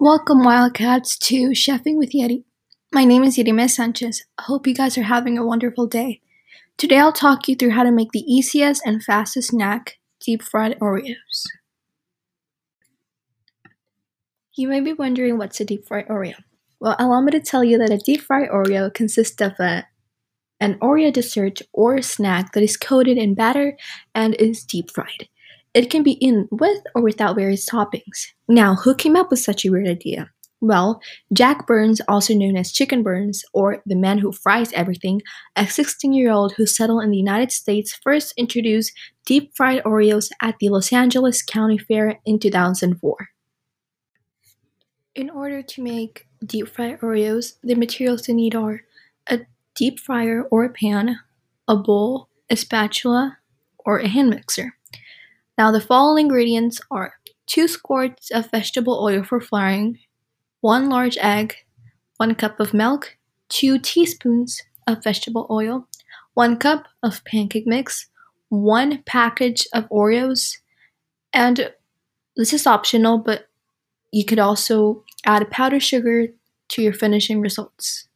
Welcome, Wildcats, to Chefing with Yeti. My name is Yerime Sanchez. I hope you guys are having a wonderful day. Today, I'll talk you through how to make the easiest and fastest snack deep fried Oreos. You may be wondering what's a deep fried Oreo. Well, allow me to tell you that a deep fried Oreo consists of a, an Oreo dessert or snack that is coated in batter and is deep fried. It can be eaten with or without various toppings. Now, who came up with such a weird idea? Well, Jack Burns, also known as Chicken Burns, or the man who fries everything, a 16 year old who settled in the United States, first introduced deep fried Oreos at the Los Angeles County Fair in 2004. In order to make deep fried Oreos, the materials you need are a deep fryer or a pan, a bowl, a spatula, or a hand mixer. Now, the following ingredients are 2 squirts of vegetable oil for frying, 1 large egg, 1 cup of milk, 2 teaspoons of vegetable oil, 1 cup of pancake mix, 1 package of Oreos, and this is optional, but you could also add powdered sugar to your finishing results.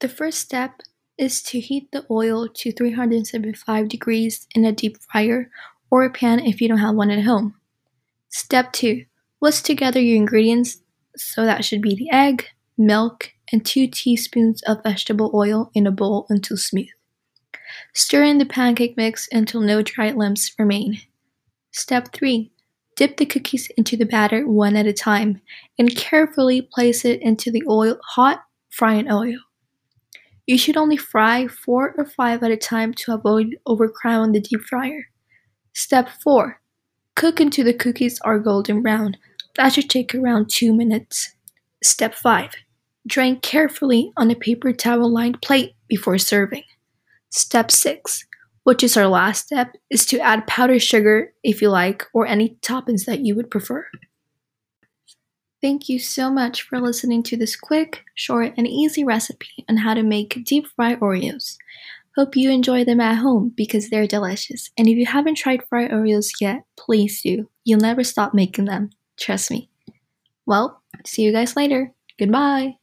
The first step is to heat the oil to 375 degrees in a deep fryer or a pan if you don't have one at home. Step 2. Whisk together your ingredients, so that should be the egg, milk, and 2 teaspoons of vegetable oil in a bowl until smooth. Stir in the pancake mix until no dry lumps remain. Step 3. Dip the cookies into the batter one at a time and carefully place it into the oil, hot frying oil. You should only fry four or five at a time to avoid overcrowding the deep fryer. Step 4. Cook until the cookies are golden brown. That should take around 2 minutes. Step 5. Drain carefully on a paper towel lined plate before serving. Step 6, which is our last step, is to add powdered sugar if you like or any toppings that you would prefer. Thank you so much for listening to this quick, short, and easy recipe on how to make deep fried Oreos. Hope you enjoy them at home because they're delicious. And if you haven't tried fried Oreos yet, please do. You'll never stop making them. Trust me. Well, see you guys later. Goodbye.